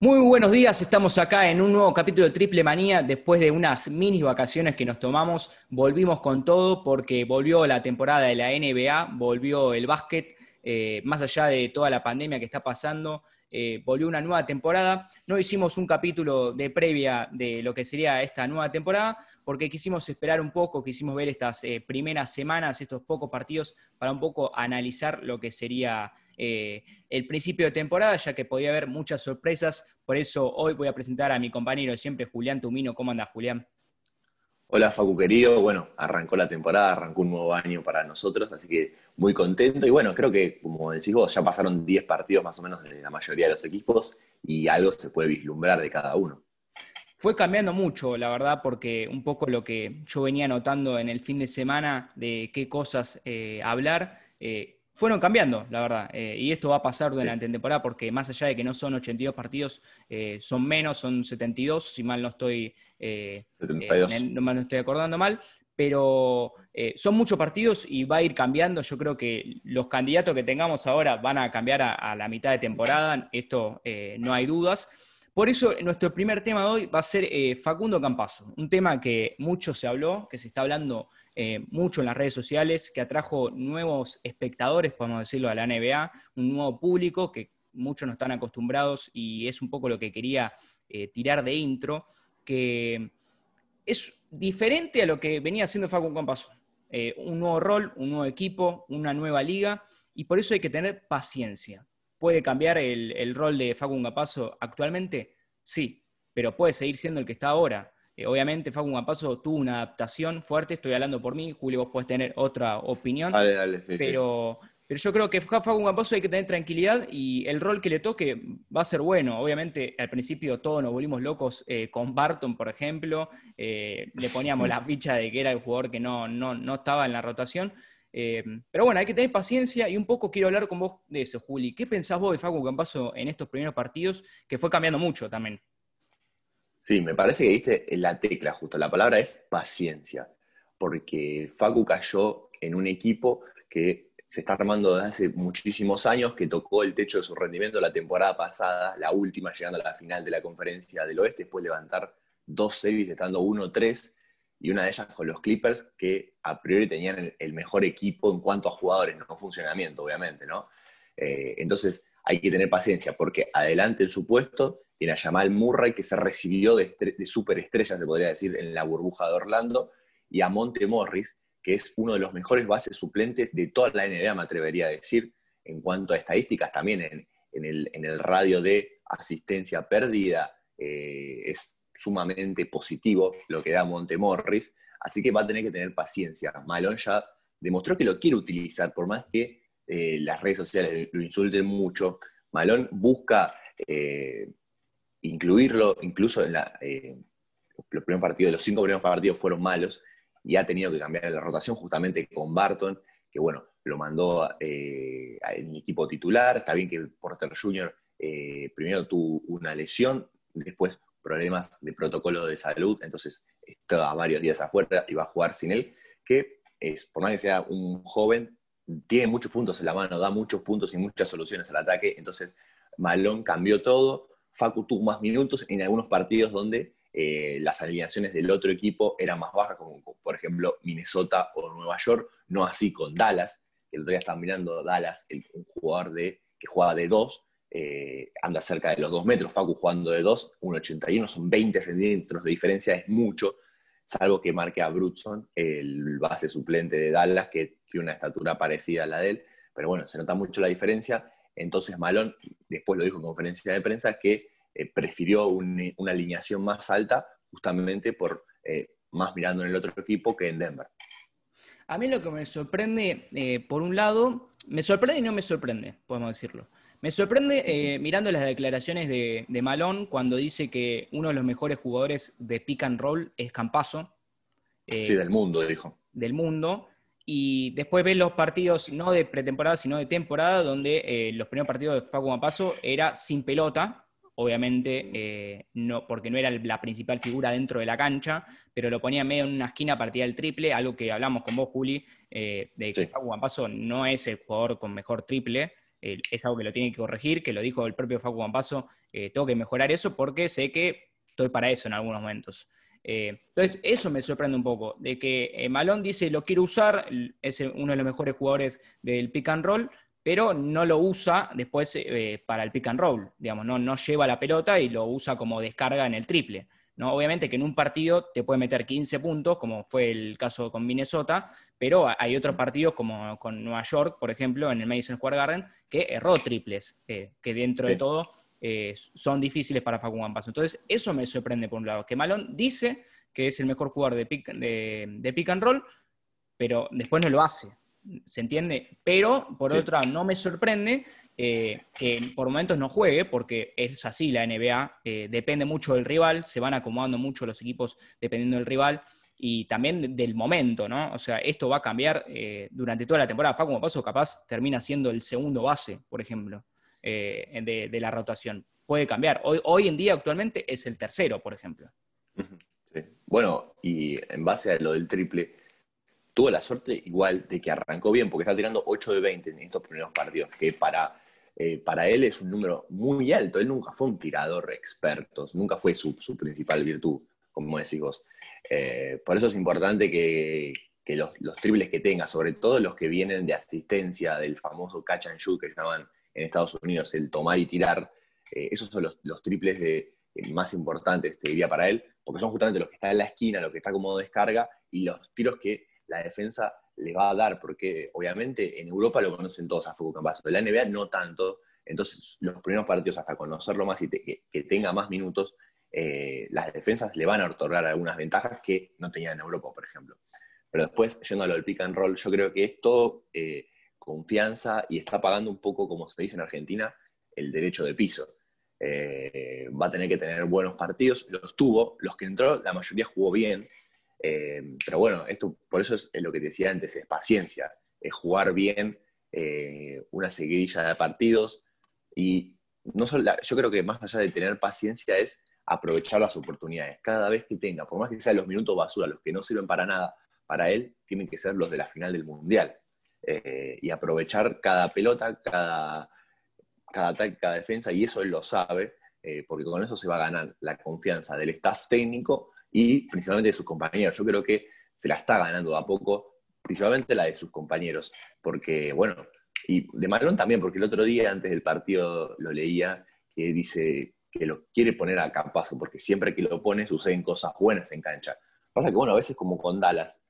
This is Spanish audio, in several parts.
Muy buenos días, estamos acá en un nuevo capítulo de Triple Manía. Después de unas mini vacaciones que nos tomamos, volvimos con todo porque volvió la temporada de la NBA, volvió el básquet, eh, más allá de toda la pandemia que está pasando, eh, volvió una nueva temporada. No hicimos un capítulo de previa de lo que sería esta nueva temporada porque quisimos esperar un poco, quisimos ver estas eh, primeras semanas, estos pocos partidos, para un poco analizar lo que sería eh, el principio de temporada, ya que podía haber muchas sorpresas. Por eso hoy voy a presentar a mi compañero de siempre, Julián Tumino. ¿Cómo anda, Julián? Hola, Facu querido. Bueno, arrancó la temporada, arrancó un nuevo año para nosotros, así que muy contento. Y bueno, creo que, como decís vos, ya pasaron 10 partidos más o menos de la mayoría de los equipos y algo se puede vislumbrar de cada uno. Fue cambiando mucho, la verdad, porque un poco lo que yo venía notando en el fin de semana de qué cosas eh, hablar, eh, fueron cambiando, la verdad. Eh, y esto va a pasar durante la temporada porque más allá de que no son 82 partidos, eh, son menos, son 72, si mal no estoy, eh, no me estoy acordando mal. Pero son muchos partidos y va a ir cambiando. Yo creo que los candidatos que tengamos ahora van a cambiar a, la mitad de temporada. Esto no hay dudas. Por eso nuestro primer tema de hoy va a ser Facundo Campazo, un tema que mucho se habló, que se está hablando eh, mucho en las redes sociales, que atrajo nuevos espectadores, podemos decirlo, a la NBA, un nuevo público que muchos no están acostumbrados y es un poco lo que quería eh, tirar de intro, que es diferente a lo que venía haciendo Facu Campaso. Eh, un nuevo rol, un nuevo equipo, una nueva liga, y por eso hay que tener paciencia. ¿Puede cambiar el, rol de Facu Campaso actualmente? Sí, pero puede seguir siendo el que está ahora. Eh, obviamente, Facu Guampaso tuvo una adaptación fuerte, estoy hablando por mí, Julio, vos podés tener otra opinión. Dale, dale, pero, pero yo creo que Facu Guampaso hay que tener tranquilidad y el rol que le toque va a ser bueno. Obviamente, al principio todos nos volvimos locos eh, con Barton, por ejemplo, eh, le poníamos la ficha de que era el jugador que no, no, estaba en la rotación. pero bueno, hay que tener paciencia y un poco quiero hablar con vos de eso, Juli. ¿Qué pensás vos de Facu Campaso en estos primeros partidos que fue cambiando mucho también? Sí, me parece que diste la tecla justo. La palabra es paciencia, porque Facu cayó en un equipo que se está armando desde hace muchísimos años, que tocó el techo de su rendimiento la temporada pasada, la última, llegando a la final de la conferencia del oeste, después de levantar dos series, estando 1-3, y una de ellas con los Clippers, que a priori tenían el mejor equipo en cuanto a jugadores, no funcionamiento, obviamente, ¿no? Eh, entonces hay que tener paciencia, porque adelante en su puesto tiene a Jamal Murray, que se recibió de, de superestrella, se podría decir, en la burbuja de Orlando, y a Monte Morris, que es uno de los mejores bases suplentes de toda la NBA, me atrevería a decir, en cuanto a estadísticas, también en, el, radio de asistencia perdida, eh, es sumamente positivo lo que da Monte Morris, así que va a tener que tener paciencia. Malone ya demostró que lo quiere utilizar, por más que eh, las redes sociales lo insulten mucho. Malone busca eh, incluirlo incluso en la, eh, los primeros partidos, los cinco primeros partidos fueron malos y ha tenido que cambiar la rotación justamente con Barton, que bueno, lo mandó eh, en equipo titular. Está bien que Porter Jr. Eh, primero tuvo una lesión, después problemas de protocolo de salud, entonces estaba varios días afuera y va a jugar sin él, que es, por más que sea un joven, tiene muchos puntos en la mano, da muchos puntos y muchas soluciones al ataque, entonces Malón cambió todo, Facu tuvo más minutos en algunos partidos donde eh, las alineaciones del otro equipo eran más bajas, como por ejemplo Minnesota o Nueva York, no así con Dallas. El otro día están mirando Dallas, un jugador de, que juega de 2, eh, anda cerca de los 2 metros, Facu jugando de 2, 1,81, son 20 centímetros de diferencia, es mucho, salvo que marque a Brutson, el base suplente de Dallas, que tiene una estatura parecida a la de él, pero bueno, se nota mucho la diferencia. Entonces Malón, después lo dijo en conferencia de prensa, que eh, prefirió una alineación más alta justamente por eh, más mirando en el otro equipo que en Denver. A mí lo que me sorprende, eh, por un lado, me sorprende y no me sorprende, podemos decirlo. Me sorprende mirando las declaraciones de, de Malón cuando dice que uno de los mejores jugadores de pick and roll es Campaso. sí, del mundo, dijo. Del mundo y después ves los partidos no de pretemporada, sino de temporada, donde eh, los primeros partidos de Facu Mapaso era sin pelota, obviamente, eh, no, porque no era la principal figura dentro de la cancha, pero lo ponía medio en una esquina a partir del triple, algo que hablamos con vos, Juli, eh, de que Facu Mapaso no es el jugador con mejor triple, es algo que lo tiene que corregir, que lo dijo el propio Facu Campaso, tengo que mejorar eso porque sé que estoy para eso en algunos momentos. Entonces, eso me sorprende un poco, de que Malón dice lo quiero usar, es uno de los mejores jugadores del pick and roll, pero no lo usa después eh, para el pick and roll, digamos, no, no lleva la pelota y lo usa como descarga en el triple. ¿no? Obviamente que en un partido te puede meter 15 puntos, como fue el caso con Minnesota, pero hay otros partidos como con Nueva York, por ejemplo, en el Madison Square Garden, que erró triples, eh, que dentro de todo eh, son difíciles para Facu Campaso. Entonces, eso me sorprende por un lado, que Malone dice que es el mejor jugador de pick, de pick and roll, pero después no lo hace se entiende, pero por otra no me sorprende eh, que por momentos no juegue, porque es así la NBA, eh, depende mucho del rival, se van acomodando mucho los equipos dependiendo del rival y también del momento, ¿no? O sea, esto va a cambiar eh, durante toda la temporada. como Paso capaz termina siendo el segundo base, por ejemplo, de, la rotación. Puede cambiar. Hoy, hoy en día actualmente es el tercero, por ejemplo. Bueno, y en base a lo del triple, tuvo la suerte igual de que arrancó bien, porque está tirando 8 de 20 en estos primeros partidos, que para, eh, para él es un número muy alto. Él nunca fue un tirador experto, nunca fue su, principal virtud, como decís vos. Eh, por eso es importante que, los, triples que tenga, sobre todo los que vienen de asistencia del famoso catch and shoot que llaman en Estados Unidos el tomar y tirar, eh, esos son los, triples de, más importantes, te diría, para él, porque son justamente los que están en la esquina, los que está como descarga y los tiros que la defensa le va a dar, porque obviamente en Europa lo conocen todos a Fuku Campaso, en la NBA no tanto, entonces los primeros partidos hasta conocerlo más y que, tenga más minutos, eh, las defensas le van a otorgar algunas ventajas que no tenían en Europa, por ejemplo. Pero después, yendo a lo del pick and roll, yo creo que es todo eh, confianza y está pagando un poco, como se dice en Argentina, el derecho de piso. Eh, va a tener que tener buenos partidos, los tuvo, los que entró, la mayoría jugó bien, eh, pero bueno, esto por eso es, lo que te decía antes, es paciencia, es jugar bien eh, una seguidilla de partidos y no solo yo creo que más allá de tener paciencia es aprovechar las oportunidades. Cada vez que tenga, por más que sean los minutos basura, los que no sirven para nada, para él tienen que ser los de la final del Mundial. Eh, y aprovechar cada pelota, cada, cada ataque, cada defensa, y eso él lo sabe, porque con eso se va a ganar la confianza del staff técnico y principalmente de sus compañeros. Yo creo que se la está ganando a poco, principalmente la de sus compañeros, porque, bueno, y de Malón también, porque el otro día antes del partido lo leía, que dice que lo quiere poner a capazo, porque siempre que lo pone suceden cosas buenas en cancha. Pasa que, bueno, a veces como con Dallas,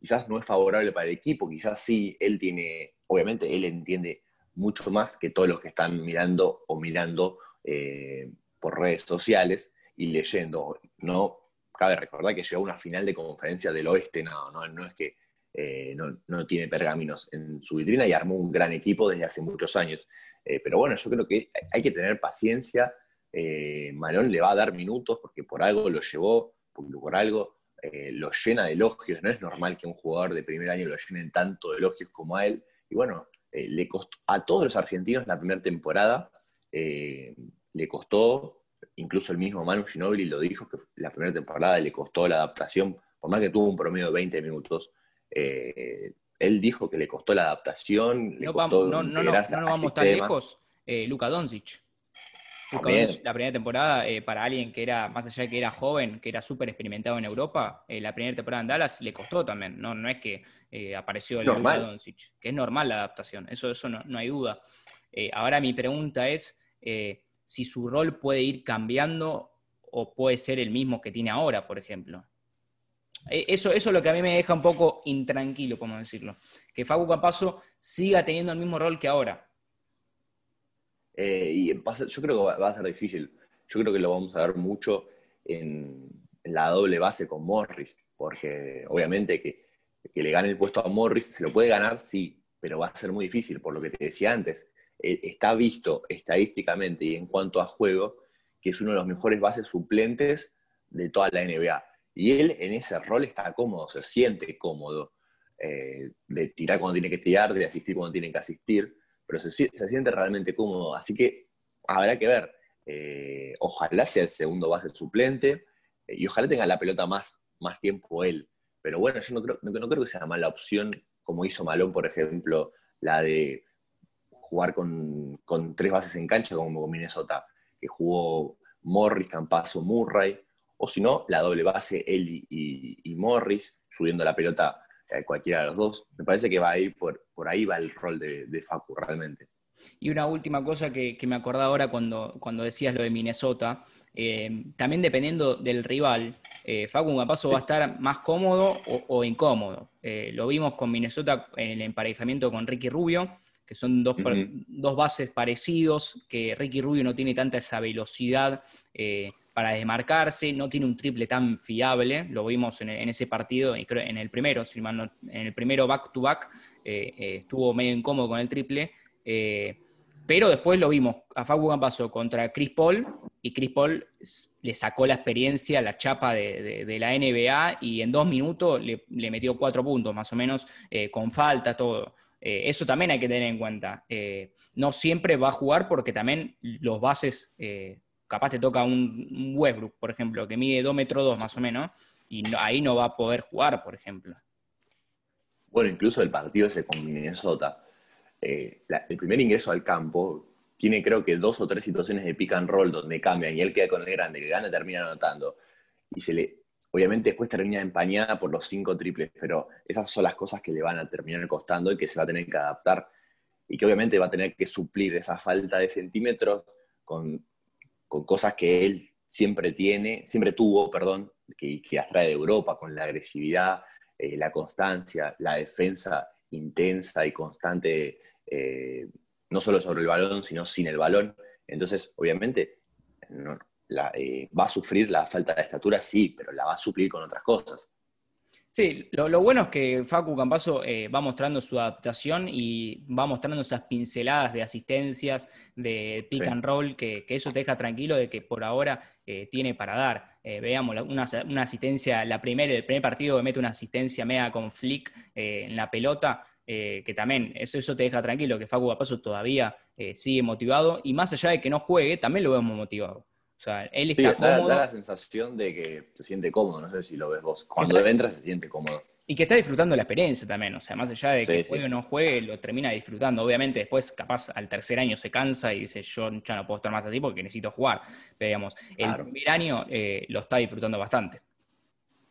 quizás no es favorable para el equipo, quizás sí, él tiene, obviamente él entiende mucho más que todos los que están mirando o mirando eh, por redes sociales y leyendo, ¿no? cabe recordar que llegó a una final de conferencia del oeste, no, no, es que eh, no, tiene pergaminos en su vitrina y armó un gran equipo desde hace muchos años. Eh, pero bueno, yo creo que hay que tener paciencia. Eh, Malón le va a dar minutos porque por algo lo llevó, porque por algo lo llena de elogios. No es normal que un jugador de primer año lo llenen tanto de elogios como a él. Y bueno, le costó a todos los argentinos la primera temporada, le costó incluso el mismo Manu Ginobili lo dijo, que la primera temporada le costó la adaptación, por más que tuvo un promedio de 20 minutos, eh, él dijo que le costó la adaptación, no vamos, no, no, no, no vamos tan lejos, eh, Luka Doncic. La primera temporada, eh, para alguien que era, más allá de que era joven, que era súper experimentado en Europa, la primera temporada en Dallas le costó también. No, no es que apareció el Doncic, que es normal la adaptación, eso, eso no, no hay duda. ahora mi pregunta es, si su rol puede ir cambiando o puede ser el mismo que tiene ahora, por ejemplo. Eso, eso es lo que a mí me deja un poco intranquilo, como decirlo. Que Facu Capazo siga teniendo el mismo rol que ahora. Eh, y yo creo que va, a ser difícil. Yo creo que lo vamos a ver mucho en, la doble base con Morris, porque obviamente que, que, le gane el puesto a Morris, se lo puede ganar, sí, pero va a ser muy difícil, por lo que te decía antes. Eh, está visto estadísticamente y en cuanto a juego que es uno de los mejores bases suplentes de toda la NBA. Y él en ese rol está cómodo, se siente cómodo eh, de tirar cuando tiene que tirar, de asistir cuando tiene que asistir, pero se, siente realmente cómodo. Así que habrá que ver. Eh, ojalá sea el segundo base suplente y ojalá tenga la pelota más, más tiempo él. Pero bueno, yo no creo, no creo que sea mala opción, como hizo Malón, por ejemplo, la de jugar con, tres bases en cancha como con Minnesota, que jugó Morris, Campazo, Murray, o si no, la doble base, él y, Morris, subiendo la pelota cualquiera de los dos. Me parece que va a ir por, por ahí va el rol de, de Facu realmente. Y una última cosa que, me acordaba ahora cuando, cuando decías lo de Minnesota, eh, también dependiendo del rival, eh, Facu Campazo va a estar más cómodo o, incómodo. Eh, lo vimos con Minnesota en el emparejamiento con Ricky Rubio, que son dos, dos bases parecidos, que Ricky Rubio no tiene tanta esa velocidad eh, para desmarcarse, no tiene un triple tan fiable, lo vimos en, ese partido, en el primero, en el primero back to back, estuvo medio incómodo con el triple, pero después lo vimos a Facu Campazo contra Chris Paul y Chris Paul le sacó la experiencia, la chapa de, la NBA y en dos minutos le, metió cuatro puntos más o menos, eh, con falta, todo. Eh, eso también hay que tener en cuenta. Eh, no siempre va a jugar porque también los bases, capaz te toca un, Westbrook, por ejemplo, que mide 2 metros 2 más o menos, y ahí no va a poder jugar, por ejemplo. Bueno, incluso el partido ese con Minnesota, el primer ingreso al campo, tiene creo que dos o tres situaciones de pick and roll donde cambian y él queda con el grande, que gana, termina anotando. Y se le, obviamente después termina empañada por los cinco triples, pero esas son las cosas que le van a terminar costando y que se va a tener que adaptar y que obviamente va a tener que suplir esa falta de centímetros con, cosas que él siempre tiene, siempre tuvo, perdón, que, que atrae de Europa, con la agresividad, eh, la constancia, la defensa intensa y constante eh, no solo sobre el balón, sino sin el balón. Entonces, obviamente, eh, va a sufrir la falta de estatura, sí, pero la va a suplir con otras cosas. Sí, lo, bueno es que Facu Campazo eh, va mostrando su adaptación y va mostrando esas pinceladas de asistencias, de pick and roll, que, eso te deja tranquilo de que por ahora eh, tiene para dar. veamos, una, asistencia, la primera, el primer partido que mete una asistencia mega con flick en la pelota, eh, que también eso, eso te deja tranquilo, que Facu Paso todavía eh, sigue motivado y más allá de que no juegue, también lo vemos motivado. O sea, él está cómodo. Da, la sensación de que se siente cómodo, no sé si lo ves vos. Cuando entra se siente cómodo. Y que está disfrutando la experiencia también, o sea, más allá de que juegue o no juegue, lo termina disfrutando. Obviamente después, capaz, al tercer año se cansa y dice, yo ya no puedo estar más así porque necesito jugar. Pero digamos, el primer año eh, lo está disfrutando bastante.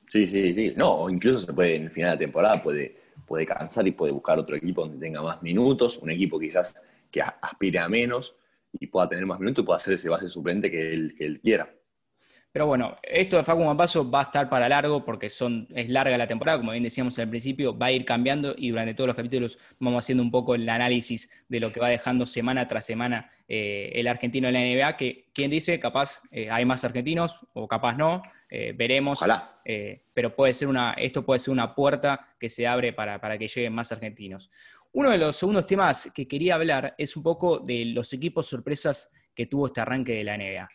Sí, sí, sí. No, incluso se puede, en el final de la temporada, puede puede cansar y puede buscar otro equipo donde tenga más minutos, un equipo quizás que aspire a menos y pueda tener más minutos y pueda hacer ese base suplente que él, que él quiera. Pero bueno, esto de Facu Mampaso va a estar para largo porque son, es larga la temporada, como bien decíamos al principio, va a ir cambiando y durante todos los capítulos vamos haciendo un poco el análisis de lo que va dejando semana tras semana eh, el argentino en la NBA, que quien dice, capaz eh, hay más argentinos o capaz no, eh, veremos. pero puede ser una, esto puede ser una puerta que se abre para, para que lleguen más argentinos. Uno de los segundos temas que quería hablar es un poco de los equipos sorpresas que tuvo este arranque de la NBA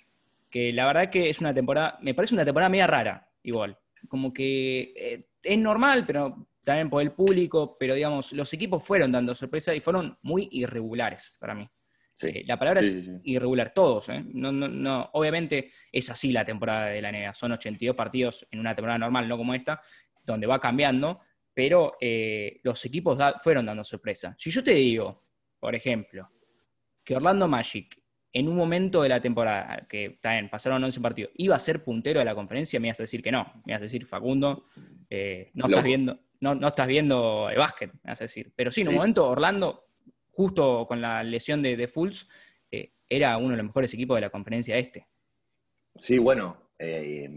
que la verdad que es una temporada, me parece una temporada media rara, igual. Como que eh, es normal, pero también por el público, pero digamos, los equipos fueron dando sorpresa y fueron muy irregulares para mí. Eh, la palabra es irregular, todos. ¿eh? No, no, no, obviamente es así la temporada de la NBA, son 82 partidos en una temporada normal, no como esta, donde va cambiando, pero los equipos fueron dando sorpresa. Si yo te digo, por ejemplo, que Orlando Magic en un momento de la temporada, que también pasaron 11 partidos, iba a ser puntero de la conferencia, me ibas a decir que no. Me ibas a decir, Facundo, eh, no, estás viendo, no, no, estás viendo el básquet, me vas a decir. Pero sí, en un momento Orlando, justo con la lesión de, de Fultz, eh, era uno de los mejores equipos de la conferencia este. Sí, bueno, eh,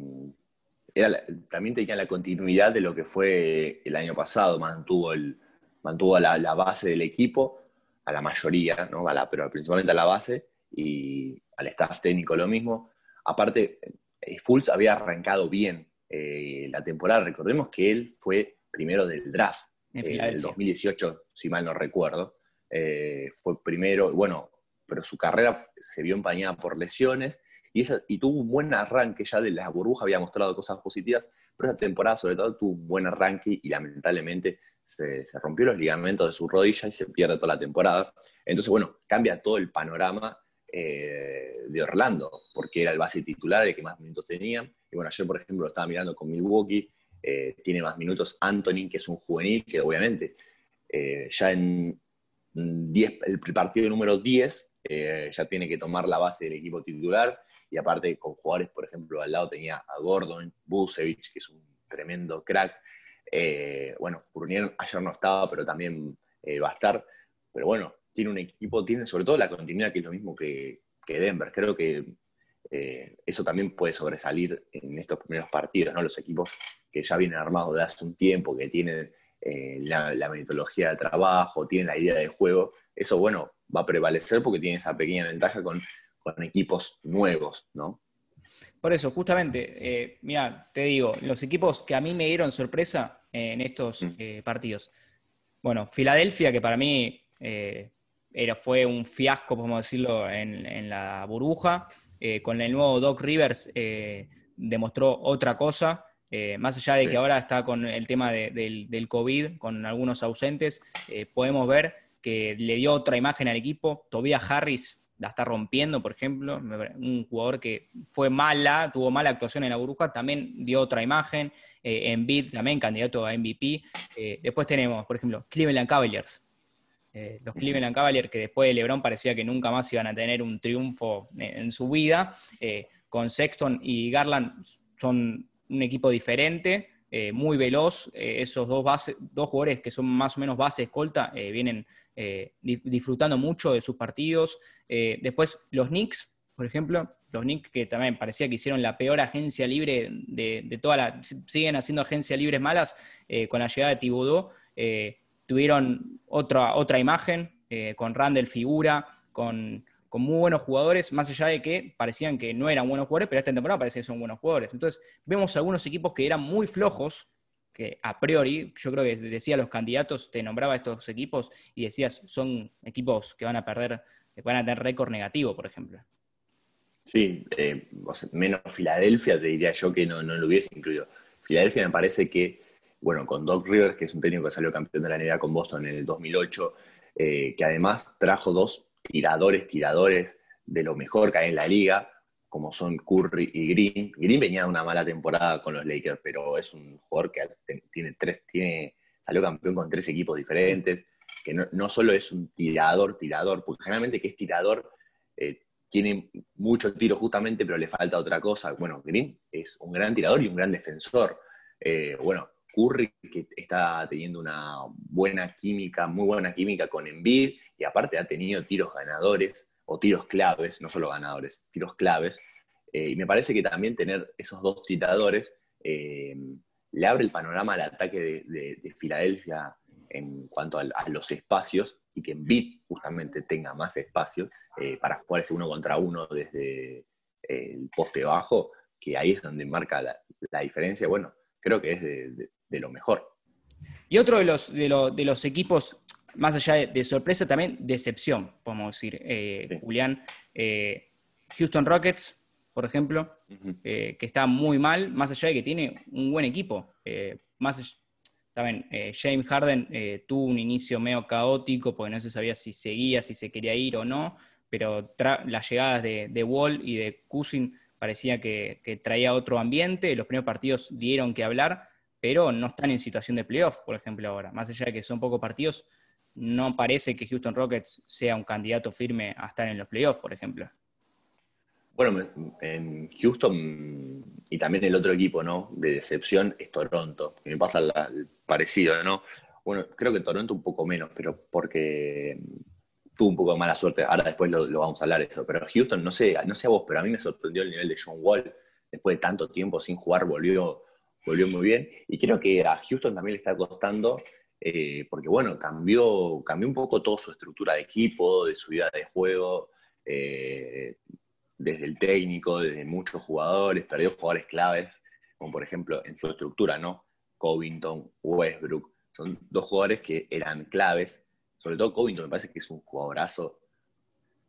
era también tenía la continuidad de lo que fue el año pasado, mantuvo, el, mantuvo la, la base del equipo, a la mayoría, ¿no? pero principalmente a la base, y al staff técnico lo mismo. Aparte, eh, Fultz había arrancado bien eh, la temporada. Recordemos que él fue primero del draft en el 2018, si mal no recuerdo. Eh, fue primero, bueno, pero su carrera se vio empañada por lesiones y, y tuvo un buen arranque ya de la burbuja, había mostrado cosas positivas, pero esa temporada sobre todo tuvo un buen arranque y lamentablemente se, se, rompió los ligamentos de su rodilla y se pierde toda la temporada. Entonces, bueno, cambia todo el panorama eh, de Orlando, porque era el base titular el que más minutos tenía. Y bueno, ayer, por ejemplo, lo estaba mirando con Milwaukee, eh, tiene más minutos Anthony, que es un juvenil, que obviamente eh, ya en el partido número 10 eh, ya tiene que tomar la base del equipo titular y aparte con jugadores, por ejemplo, al lado tenía a Gordon, Busevich, que es un tremendo crack. Eh, bueno, Fournier ayer no estaba, pero también eh, va a estar. Pero bueno, tiene un equipo, tiene sobre todo la continuidad, que es lo mismo que, Denver. Creo que eso también puede sobresalir en estos primeros partidos, ¿no? Los equipos que ya vienen armados de hace un tiempo, que tienen la, la metodología de trabajo, tienen la idea de juego, eso, bueno, va a prevalecer porque tiene esa pequeña ventaja con, equipos nuevos, ¿no? Por eso, justamente, eh, mira, te digo, los equipos que a mí me dieron sorpresa en estos mm. eh, partidos. Bueno, Filadelfia, que para mí eh, era, fue un fiasco, podemos decirlo, en, la burbuja. con el nuevo Doc Rivers demostró otra cosa. Más allá de que ahora está con el tema del, del, COVID, con algunos ausentes, podemos ver que le dio otra imagen al equipo. Tobias Harris la está rompiendo, por ejemplo, un jugador que fue mala, tuvo mala actuación en la burbuja, también dio otra imagen. Eh, Embiid también candidato a MVP. Eh, después tenemos, por ejemplo, Cleveland Cavaliers. Eh, los Cleveland Cavaliers que después de LeBron parecía que nunca más iban a tener un triunfo en, su vida. con Sexton y Garland son un equipo diferente. muy veloz, esos dos, dos jugadores que son más o menos base escolta vienen eh, disfrutando mucho de sus partidos. Eh, después, los Knicks, por ejemplo, los Knicks que también parecía que hicieron la peor agencia libre de, de toda la. siguen haciendo agencias libres malas eh, con la llegada de Thibodeau. tuvieron otra, otra imagen con Randall Figura, con, con muy buenos jugadores, más allá de que parecían que no eran buenos jugadores, pero esta temporada parece que son buenos jugadores. Entonces, vemos algunos equipos que eran muy flojos que a priori, yo creo que decía los candidatos, te nombraba estos equipos y decías, son equipos que van a perder, que van a tener récord negativo, por ejemplo. Sí, eh, menos Filadelfia, te diría yo que no, lo hubiese incluido. Filadelfia me parece que, bueno, con Doc Rivers, que es un técnico que salió campeón de la NBA con Boston en el 2008, eh, que además trajo dos tiradores, tiradores de lo mejor que hay en la liga, como son Curry y Green. Green venía de una mala temporada con los Lakers, pero es un jugador que tiene tres, tiene, salió campeón con tres equipos diferentes, que no, solo es un tirador, tirador, porque generalmente que es tirador eh, tiene mucho tiro justamente, pero le falta otra cosa. Bueno, Green es un gran tirador y un gran defensor. Eh, bueno, Curry que está teniendo una buena química, muy buena química con Embiid, y aparte ha tenido tiros ganadores o tiros claves, no solo ganadores, tiros claves. Eh, y me parece que también tener esos dos tiradores eh, le abre el panorama al ataque de, Filadelfia en cuanto a, los espacios y que Embiid justamente tenga más espacios eh, para jugar ese uno contra uno desde el poste bajo, que ahí es donde marca la, diferencia. Bueno, creo que es de, lo mejor. Y otro de los, de los equipos más allá de, sorpresa, también decepción, podemos decir, eh, Julián. Eh, Houston Rockets, por ejemplo, eh, que está muy mal, más allá de que tiene un buen equipo. más también, James Harden tuvo un inicio medio caótico porque no se sabía si seguía, si se quería ir o no, pero las llegadas de, Wall y de Cousin parecía que, que traía otro ambiente. Los primeros partidos dieron que hablar, pero no están en situación de playoff, por ejemplo, ahora. Más allá de que son pocos partidos, no parece que Houston Rockets sea un candidato firme a estar en los playoffs, por ejemplo. Bueno, en Houston y también el otro equipo, ¿no? De decepción es Toronto. me pasa el parecido, ¿no? Bueno, creo que Toronto un poco menos, pero porque tuvo un poco de mala suerte. Ahora después lo, vamos a hablar eso. Pero Houston, no sé, no sé a vos, pero a mí me sorprendió el nivel de John Wall. Después de tanto tiempo sin jugar, volvió, volvió muy bien. Y creo que a Houston también le está costando eh, porque bueno, cambió, cambió un poco toda su estructura de equipo, de su vida de juego, eh, desde el técnico, desde muchos jugadores, perdió jugadores claves, como por ejemplo en su estructura, ¿no? Covington, Westbrook, son dos jugadores que eran claves, sobre todo Covington me parece que es un jugadorazo,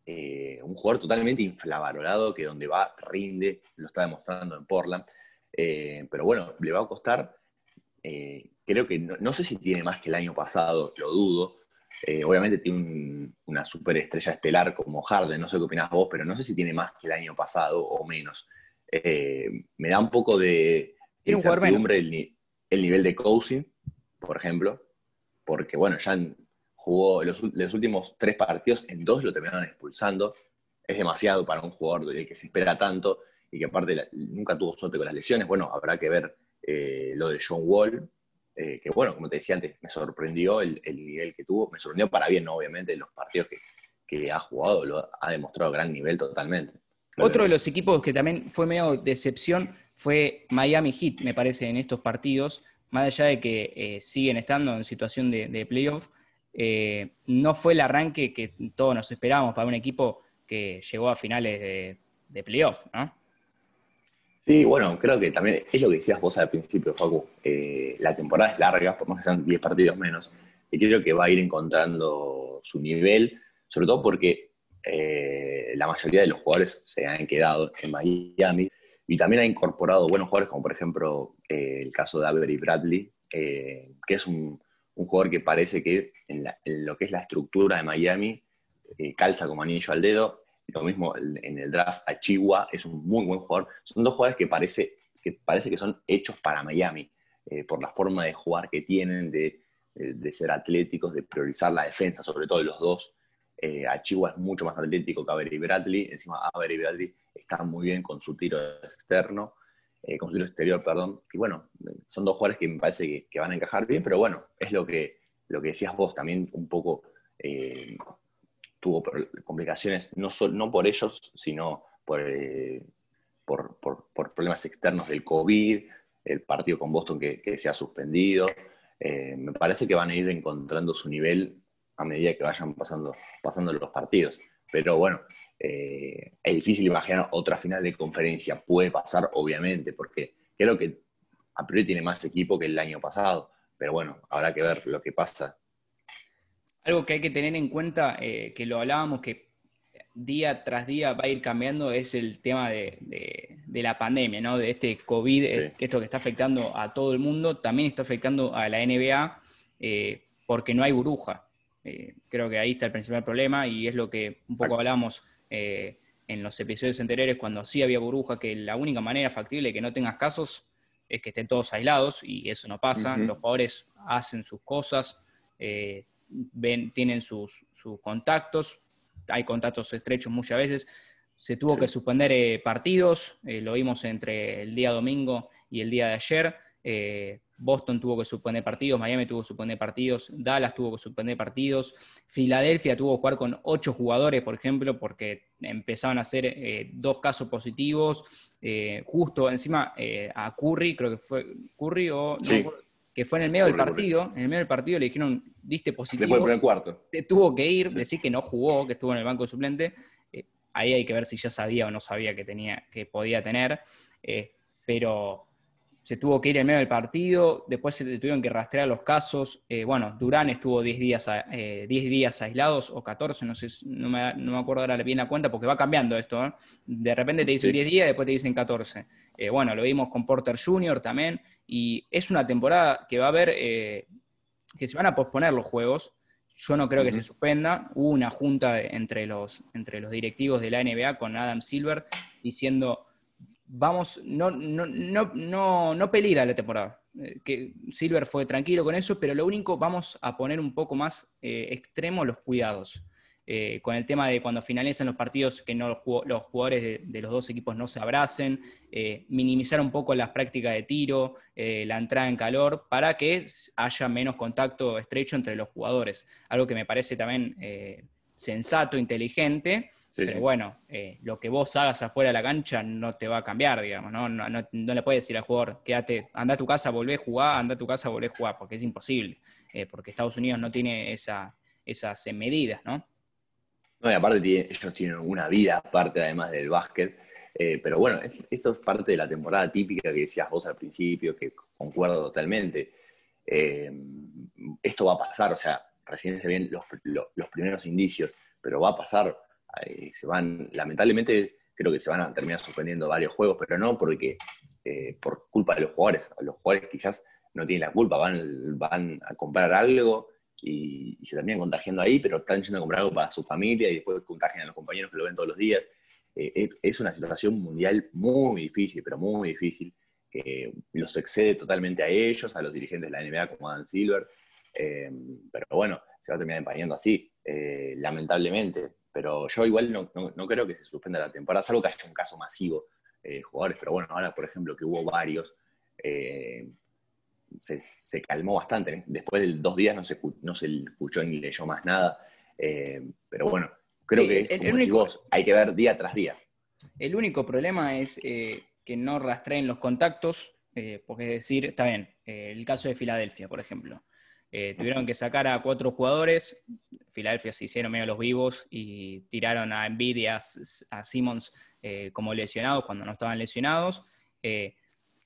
eh, un jugador totalmente inflavalorado, que donde va rinde, lo está demostrando en Portland, pero bueno, le va a costar creo que no, sé si tiene más que el año pasado, lo dudo. Eh, obviamente tiene una superestrella estelar como Harden, no sé qué opinas vos, pero no sé si tiene más que el año pasado o menos. Eh, me da un poco de incertidumbre el, el, nivel de Cousin, por ejemplo, porque bueno, ya jugó los, últimos tres partidos, en dos lo terminaron expulsando. Es demasiado para un jugador del que se espera tanto y que aparte nunca tuvo suerte con las lesiones. Bueno, habrá que ver eh, lo de John Wall, eh, que bueno, como te decía antes, me sorprendió el, nivel que tuvo. Me sorprendió para bien, ¿no? obviamente, los partidos que, que ha jugado, lo ha demostrado gran nivel totalmente. Otro de los equipos que también fue medio decepción fue Miami Heat, me parece, en estos partidos, más allá de que eh, siguen estando en situación de, playoff, eh, no fue el arranque que todos nos esperábamos para un equipo que llegó a finales de, de playoff, ¿no? Sí, bueno, creo que también es lo que decías vos al principio, Facu. Eh, la temporada es larga, por más que sean 10 partidos menos, y creo que va a ir encontrando su nivel, sobre todo porque la mayoría de los jugadores se han quedado en Miami y también ha incorporado buenos jugadores, como por ejemplo eh, el caso de Avery Bradley, eh, que es un, jugador que parece que en, lo que es la estructura de Miami eh, calza como anillo al dedo. Lo mismo en el draft a Chihuahua, es un muy buen jugador. Son dos jugadores que parece que, parece que son hechos para Miami, por la forma de jugar que tienen, de, de, ser atléticos, de priorizar la defensa, sobre todo de los dos. a Chihuahua es mucho más atlético que Avery Bradley. Encima, Avery Bradley está muy bien con su tiro externo, eh, con su tiro exterior, perdón. Y bueno, son dos jugadores que me parece que, van a encajar bien, pero bueno, es lo que, lo que decías vos también un poco. Eh, tuvo complicaciones, no, no por ellos, sino eh, por, por, problemas externos del COVID, el partido con Boston que, se ha suspendido. me parece que van a ir encontrando su nivel a medida que vayan pasando, pasando los partidos. Pero bueno, eh, es difícil imaginar otra final de conferencia. Puede pasar, obviamente, porque creo que a priori tiene más equipo que el año pasado. Pero bueno, habrá que ver lo que pasa. Algo que hay que tener en cuenta, eh, que lo hablábamos, que día tras día va a ir cambiando, es el tema de, la pandemia, ¿no? De este COVID, eh, esto que está afectando a todo el mundo, también está afectando a la NBA porque no hay burbuja. creo que ahí está el principal problema y es lo que un poco hablamos eh, en los episodios anteriores cuando sí había burbuja, que la única manera factible de que no tengas casos es que estén todos aislados y eso no pasa. Los jugadores hacen sus cosas, eh, ven, tienen sus, contactos, hay contactos estrechos muchas veces. Se tuvo que suspender eh, partidos, lo vimos entre el día domingo y el día de ayer. Boston tuvo que suspender partidos, Miami tuvo que suspender partidos, Dallas tuvo que suspender partidos, Filadelfia tuvo que jugar con ocho jugadores, por ejemplo, porque empezaban a ser eh, dos casos positivos, eh, justo encima eh, a Curry, creo que fue Curry o... que fue en el medio del partido, en el medio del partido le dijeron, diste positivo. Después el cuarto. Se tuvo que ir, decir que no jugó, que estuvo en el banco de suplente. ahí hay que ver si ya sabía o no sabía que tenía, que podía tener. pero se tuvo que ir en medio del partido, después se tuvieron que rastrear los casos. Eh, bueno, Durán estuvo 10 días, eh, días aislados o 14, no sé, no me, no me acuerdo ahora bien la cuenta porque va cambiando esto. De repente te dicen 10 días, después te dicen 14. Eh, bueno, lo vimos con Porter Jr. también, y es una temporada que va a haber, que se van a posponer los juegos. Yo no creo que se suspenda. Hubo una junta entre los, entre los directivos de la NBA con Adam Silver diciendo vamos, no, no, no, no, peligrar la temporada. Eh, que Silver fue tranquilo con eso, pero lo único, vamos a poner un poco más eh, extremo los cuidados. Eh, con el tema de cuando finalicen los partidos, que no los, jugadores de, los dos equipos no se abracen, minimizar un poco las prácticas de tiro, la entrada en calor, para que haya menos contacto estrecho entre los jugadores. Algo que me parece también sensato, inteligente, pero bueno, eh, lo que vos hagas afuera de la cancha no te va a cambiar, digamos, ¿no? No, le puedes decir al jugador, quédate, anda a tu casa, volvé a jugar, anda a tu casa, volvé a jugar, porque es imposible, eh, porque Estados Unidos no tiene esa, esas medidas, ¿no? No, y aparte ellos tienen una vida aparte además del básquet, eh, pero bueno, esto es parte de la temporada típica que decías vos al principio, que concuerdo totalmente. esto va a pasar, o sea, recién se ven los, los primeros indicios, pero va a pasar se van, lamentablemente creo que se van a terminar suspendiendo varios juegos, pero no porque eh, por culpa de los jugadores. Los jugadores quizás no tienen la culpa, van, van a comprar algo y, se terminan contagiando ahí, pero están yendo a comprar algo para su familia y después contagian a los compañeros que lo ven todos los días. Eh, es una situación mundial muy difícil, pero muy difícil, que los excede totalmente a ellos, a los dirigentes de la NBA como Adam Silver. Eh, pero bueno, se va a terminar empañando así, eh, lamentablemente. Pero yo igual no, creo que se suspenda la temporada, salvo que haya un caso masivo de jugadores. Pero bueno, ahora, por ejemplo, que hubo varios, eh, se, calmó bastante. Después de dos días no se, no se escuchó ni leyó más nada. pero bueno, creo que hay que ver día tras día. El único problema es que no rastreen los contactos, porque es decir, está bien, el caso de Filadelfia, por ejemplo. Eh, tuvieron que sacar a cuatro jugadores. Filadelfia se hicieron medio los vivos y tiraron a Envidia, a, Simmons eh, como lesionados cuando no estaban lesionados. Eh,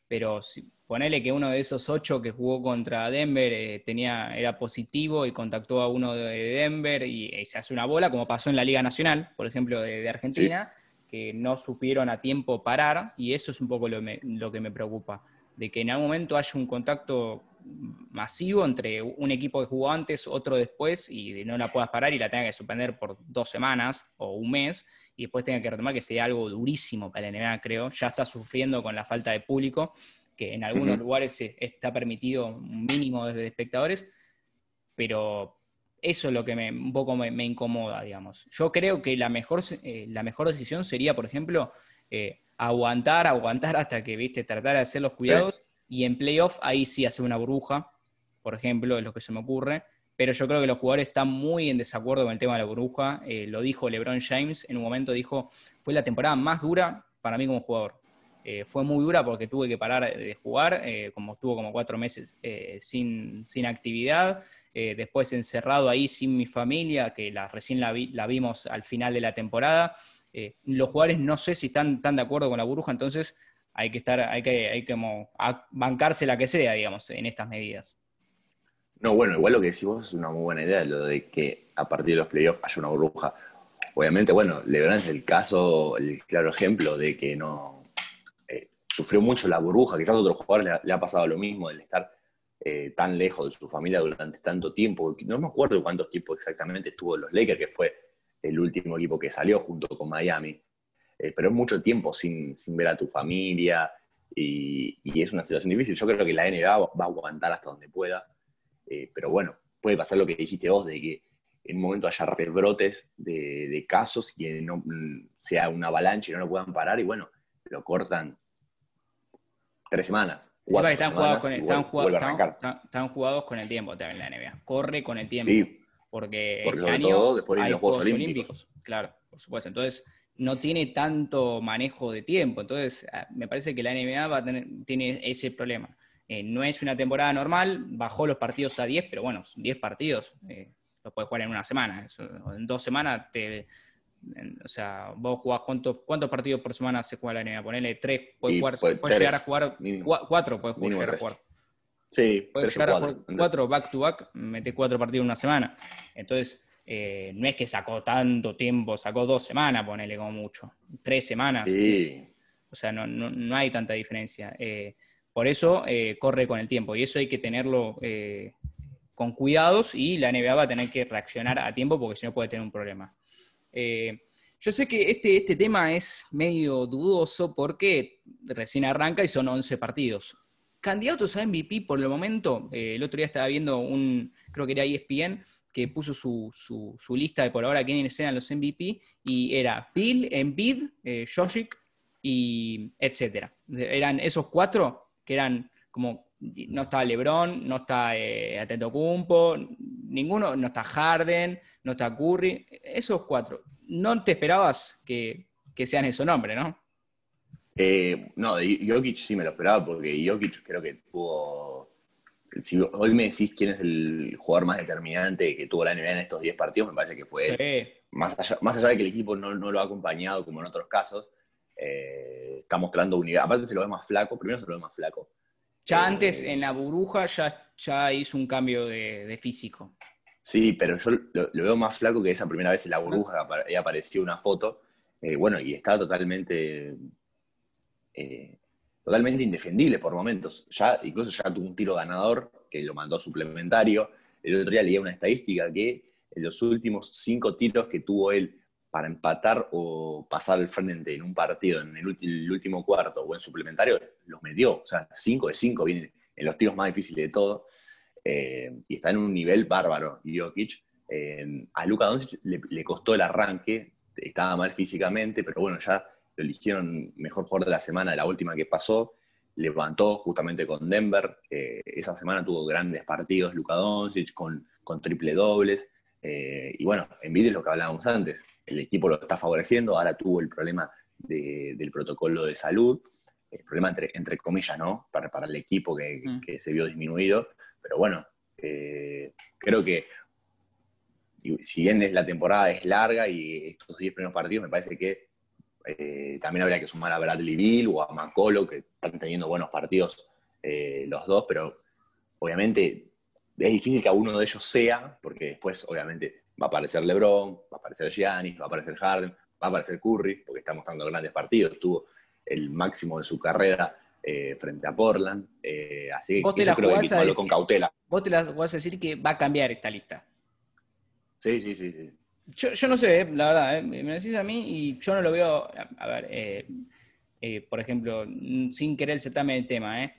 pero si, ponele que uno de esos ocho que jugó contra Denver tenía, era positivo y contactó a uno de Denver y, se hace una bola, como pasó en la Liga Nacional, por ejemplo, de, Argentina, que no supieron a tiempo parar. Y eso es un poco lo que me preocupa, de que en algún momento haya un contacto masivo entre un equipo que jugó antes, otro después, y no la puedas parar y la tenga que suspender por dos semanas o un mes, y después tenga que retomar, que sería algo durísimo para la NBA, creo. Ya está sufriendo con la falta de público, que en algunos lugares está permitido un mínimo de espectadores, pero eso es lo que me, un poco me, incomoda, digamos. Yo creo que la mejor, eh, la mejor decisión sería, por ejemplo, eh, aguantar, aguantar hasta que, viste, tratar de hacer los cuidados. Y en playoff ahí sí hace una burbuja, por ejemplo, es lo que se me ocurre. Pero yo creo que los jugadores están muy en desacuerdo con el tema de la burbuja. Eh, lo dijo LeBron James en un momento, dijo, fue la temporada más dura para mí como jugador. Eh, fue muy dura porque tuve que parar de jugar, eh, como estuvo como cuatro meses sin, sin, actividad, después encerrado ahí sin mi familia, que la, recién la, la vimos al final de la temporada. los jugadores no sé si están tan de acuerdo con la burbuja, entonces hay que estar, hay que, hay que bancarse la que sea, digamos, en estas medidas. No, bueno, igual lo que decís vos es una muy buena idea, lo de que a partir de los playoffs haya una burbuja. Obviamente, bueno, LeBron es el caso, el claro ejemplo de que no eh, sufrió mucho la burbuja. Quizás a otros jugadores le, ha pasado lo mismo, el estar eh, tan lejos de su familia durante tanto tiempo. No me acuerdo cuántos tiempos exactamente estuvo los Lakers, que fue el último equipo que salió junto con Miami. Eh, pero es mucho tiempo sin, ver a tu familia y, es una situación difícil. Yo creo que la NBA va a aguantar hasta donde pueda, eh, pero bueno, puede pasar lo que dijiste vos, de que en un momento haya rebrotes de, casos y no mm, sea una avalancha y no lo puedan parar y bueno, lo cortan tres semanas. están, jugados con, el, tiempo también la NBA. Corre con el tiempo. porque, este año después de los Juegos Olímpicos. Claro, por supuesto. Entonces, no tiene tanto manejo de tiempo. Entonces, ah, me parece que la NBA va a tener, tiene ese problema. Eh, no es una temporada normal, bajó los partidos a 10, pero bueno, 10 partidos, eh, los puedes jugar en una semana. en dos semanas, te, o sea, vos jugás, ¿cuántos, ¿cuántos partidos por semana se juega la NBA? Ponele 3, puedes, llegar a jugar 4, puedes llegar a jugar. Sí, puedes llegar a jugar 4 back to back, metes 4 partidos en una semana. Entonces, eh, no es que sacó tanto tiempo, sacó dos semanas, ponele como mucho, tres semanas. O sea, no, hay tanta diferencia. Eh, por eso eh, corre con el tiempo y eso hay que tenerlo con cuidados y la NBA va a tener que reaccionar a tiempo porque si no puede tener un problema. yo sé que este, este tema es medio dudoso porque recién arranca y son 11 partidos. Candidatos a MVP por el momento, el otro día estaba viendo un, creo que era ESPN, que puso su, su, lista de por ahora quiénes eran los MVP y era Bill, Embiid, eh, y etcétera. Eran esos cuatro que eran como no está LeBron, no está eh, Atentocumpo, ninguno, no está Harden, no está Curry, esos cuatro. No te esperabas que, que sean esos nombres, ¿no? Eh, no, Jokic sí me lo esperaba porque Jokic creo que tuvo si hoy me decís quién es el jugador más determinante que tuvo la NBA en estos 10 partidos, me parece que fue Más, allá, más allá de que el equipo no, lo ha acompañado como en otros casos, eh, está mostrando unidad. Aparte se lo ve más flaco, primero se lo ve más flaco. Ya eh, antes, en la burbuja, ya, ya hizo un cambio de, físico. Sí, pero yo lo, veo más flaco que esa primera vez en la burbuja, que apareció una foto. Eh, bueno, y está totalmente totalmente indefendible por momentos. Ya, incluso ya tuvo un tiro ganador que lo mandó suplementario. El otro día leía una estadística que en los últimos cinco tiros que tuvo él para empatar o pasar al frente en un partido en el, último cuarto o en suplementario, los metió. O sea, cinco de cinco vienen en los tiros más difíciles de todo. y está en un nivel bárbaro, Jokic. a Luka Doncic le, costó el arranque, estaba mal físicamente, pero bueno, ya lo eligieron mejor jugador de la semana, de la última que pasó, levantó justamente con Denver, esa semana tuvo grandes partidos Luka Doncic con, con triple dobles, y bueno, Envidia es lo que hablábamos antes, el equipo lo está favoreciendo, ahora tuvo el problema del protocolo de salud, el problema entre, entre comillas, ¿no? Para, para el equipo que, mm. que, se vio disminuido, pero bueno, eh, creo que si bien es la temporada es larga y estos 10 primeros partidos, me parece que eh, también habría que sumar a Bradley Bill o a Macolo, que están teniendo buenos partidos eh, los dos, pero obviamente es difícil que uno de ellos sea, porque después obviamente va a aparecer LeBron, va a aparecer Giannis, va a aparecer Harden, va a aparecer Curry, porque está mostrando grandes partidos, tuvo el máximo de su carrera eh, frente a Portland, así que yo creo que con cautela. Vos te la vas a decir que va a cambiar esta lista. Sí, sí, sí. sí. Yo, no sé, la verdad, me lo decís a mí y yo no lo veo, a ver, eh, por ejemplo, sin querer setarme el tema,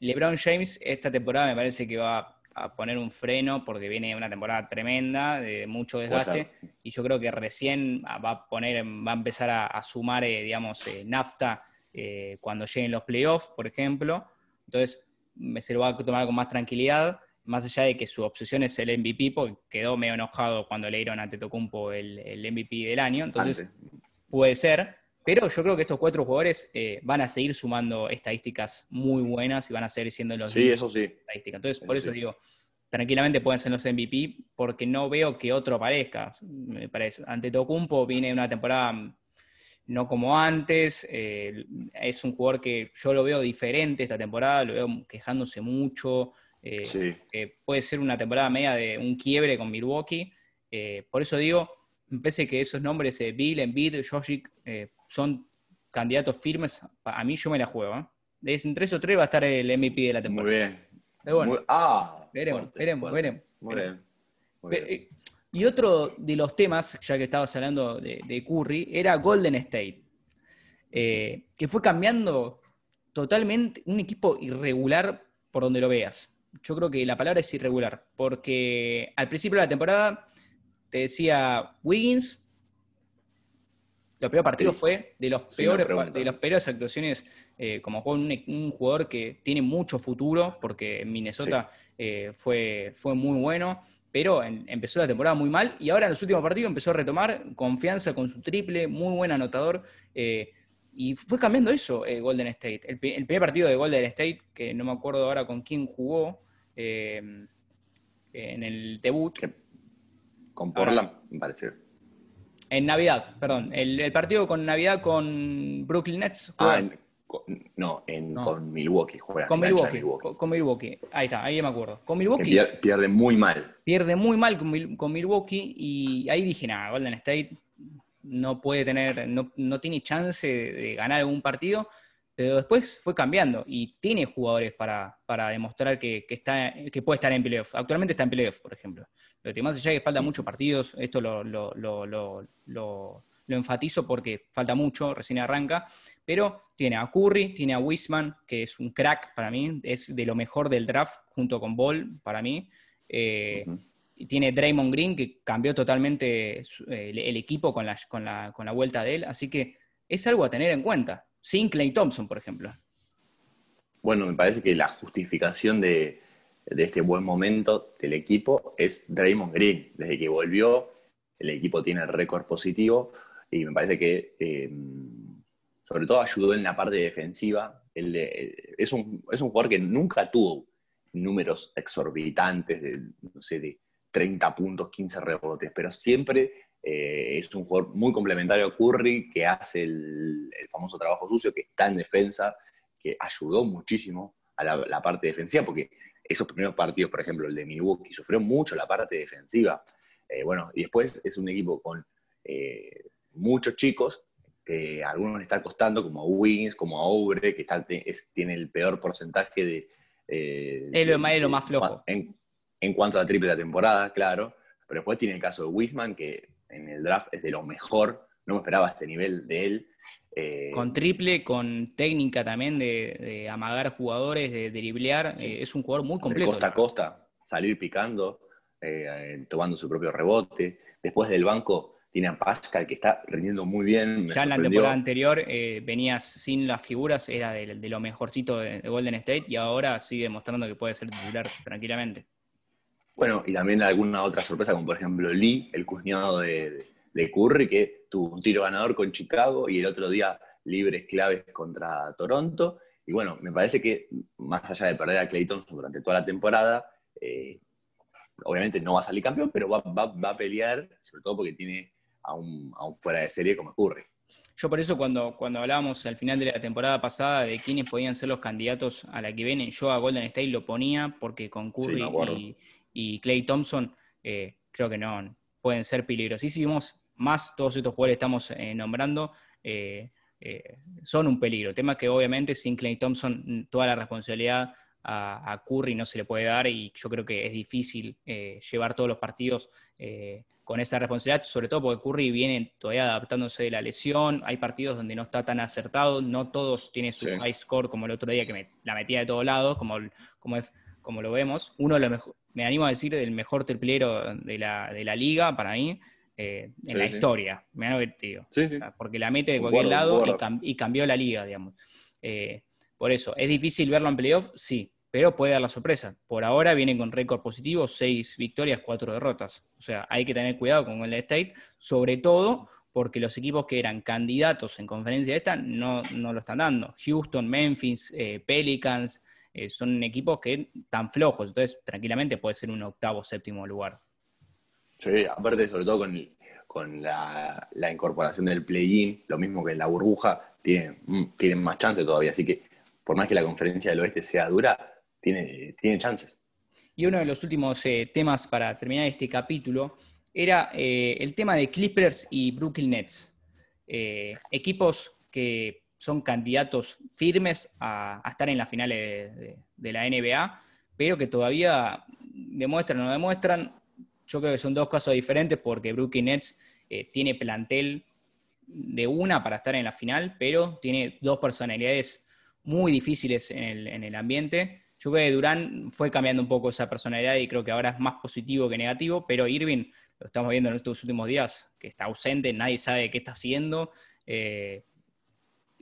LeBron James esta temporada me parece que va a poner un freno porque viene una temporada tremenda, de mucho desgaste, y yo creo que recién va a poner, va a empezar a, sumar, eh, digamos, eh, nafta eh, cuando lleguen los playoffs, por ejemplo. Entonces, se lo va a tomar con más tranquilidad, más allá de que su obsesión es el MVP, porque quedó medio enojado cuando le dieron a Tetocumpo el, el MVP del año, entonces puede ser. Pero yo creo que estos cuatro jugadores van a seguir sumando estadísticas muy buenas y van a seguir siendo los. Sí, eso sí. Estadísticas. Entonces, por eso digo, tranquilamente pueden ser los MVP, porque no veo que otro aparezca. Me parece. Ante Tocumpo viene una temporada no como antes. Eh, es un jugador que yo lo veo diferente esta temporada, lo veo quejándose mucho. Eh, puede ser una temporada media de un quiebre con Milwaukee. Eh, por eso digo, me parece que esos nombres, Bill, Embiid, Joshik, son candidatos firmes. A mí yo me la juego. Entre esos tres va a estar el MVP de la temporada. Muy bien. Bueno, ah, veremos, veremos, veremos. Muy bien. Eh, y otro de los temas, ya que estabas hablando de, Curry, era Golden State, eh, que fue cambiando totalmente un equipo irregular por donde lo veas. Yo creo que la palabra es irregular, porque al principio de la temporada te decía Wiggins, los peores partidos fue de los peores de las peores actuaciones eh, como un, un, jugador que tiene mucho futuro, porque en Minnesota eh, fue, fue muy bueno, pero empezó la temporada muy mal y ahora en los últimos partidos empezó a retomar confianza con su triple, muy buen anotador. Eh, y fue cambiando eso Golden State. El, primer partido de Golden State, que no me acuerdo ahora con quién jugó en el debut. Con Portland, me parece. En Navidad, perdón. El, partido con Navidad con Brooklyn Nets. Ah, no, con Milwaukee juega. Con Milwaukee, Con, Milwaukee. Ahí está, ahí me acuerdo. Con Milwaukee. Pierde, muy mal. Pierde muy mal con, Milwaukee y ahí dije, nada, Golden State no puede tener, no, no tiene chance de ganar algún partido pero después fue cambiando y tiene jugadores para, demostrar que, está, que puede estar en playoff. Actualmente está en playoff, por ejemplo. Lo que más allá de que falta muchos partidos, esto lo, lo, enfatizo porque falta mucho, recién arranca, pero tiene a Curry, tiene a Wisman, que es un crack para mí, es de lo mejor del draft junto con Ball para mí. Eh, y tiene Draymond Green, que cambió totalmente el, equipo con la, con, la, con la vuelta de él, así que es algo a tener en cuenta sin Clay Thompson, por ejemplo. Bueno, me parece que la justificación de, este buen momento del equipo es Draymond Green. Desde que volvió, el equipo tiene el récord positivo y me parece que eh, sobre todo ayudó en la parte defensiva. es, un, es un jugador que nunca tuvo números exorbitantes de, no sé, de 30 puntos, 15 rebotes, pero siempre eh, es un jugador muy complementario a Curry, que hace el, famoso trabajo sucio, que está en defensa, que ayudó muchísimo a la, parte defensiva, porque esos primeros partidos, por ejemplo, el de Milwaukee, sufrió mucho la parte defensiva. Eh, bueno, y después es un equipo con eh, muchos chicos, que a algunos le está costando, como a Wings, como a Obre, que está, tiene el peor porcentaje de... es lo, lo, más flojo. En, en, cuanto a la triple de la temporada, claro. Pero después tiene el caso de Wisman, que en el draft es de lo mejor, no me esperaba este nivel de él. Eh, con triple, con técnica también de, amagar jugadores, de driblear, eh, es un jugador muy completo. costa a costa, salir picando, eh, tomando su propio rebote. Después del banco tiene a Pascal que está rindiendo muy bien. ya en la temporada anterior venías sin las figuras, era de, lo mejorcito de, Golden State y ahora sigue demostrando que puede ser titular tranquilamente. Bueno, y también alguna otra sorpresa, como por ejemplo Lee, el cuñado de, de Curry, que tuvo un tiro ganador con Chicago y el otro día libres claves contra Toronto. Y bueno, me parece que más allá de perder a Clay Thompson durante toda la temporada, eh, obviamente no va a salir campeón, pero va, a pelear, sobre todo porque tiene a un, fuera de serie como Curry. Yo por eso cuando, cuando hablábamos al final de la temporada pasada de quiénes podían ser los candidatos a la que viene, yo a Golden State lo ponía porque con Curry y, Clay Thompson eh, creo que no pueden ser peligrosísimos. Más todos estos jugadores estamos eh, nombrando eh, son un peligro. El tema es que obviamente sin Clay Thompson mm, toda la responsabilidad a, Curry no se le puede dar y yo creo que es difícil llevar todos los partidos con esa responsabilidad, sobre todo porque Curry viene todavía adaptándose de la lesión, hay partidos donde no está tan acertado, no todos tienen su high score como el otro día que me, la metía de todos lados, como, como, como lo vemos. Uno de los mejor, me animo a decir, del mejor triplero de la, de la liga para mí, eh, en la historia, me han divertido. porque la mete de cualquier lado y, cambió la liga, digamos. Eh, por eso, ¿es difícil verlo en playoff? Sí, pero puede dar la sorpresa. Por ahora vienen con récord positivo, seis victorias, cuatro derrotas. O sea, hay que tener cuidado con el State, sobre todo porque los equipos que eran candidatos en conferencia esta no, no lo están dando. Houston, Memphis, eh, Pelicans, son equipos que están flojos, entonces tranquilamente puede ser un octavo, séptimo lugar. Sí, aparte, sobre todo con, con la, incorporación del play-in, lo mismo que en la burbuja, tienen, mm, tienen más chance todavía. Así que, por más que la conferencia del oeste sea dura, tiene, tiene chances. Y uno de los últimos eh, temas para terminar este capítulo era eh, el tema de Clippers y Brooklyn Nets. Eh, equipos que son candidatos firmes a, estar en la finales de, de, la NBA, pero que todavía demuestran o no demuestran yo creo que son dos casos diferentes porque Brooklyn Nets eh, tiene plantel de una para estar en la final, pero tiene dos personalidades muy difíciles en el, ambiente. Yo creo que Durán fue cambiando un poco esa personalidad y creo que ahora es más positivo que negativo, pero Irving, lo estamos viendo en estos últimos días, que está ausente, nadie sabe qué está haciendo. Eh,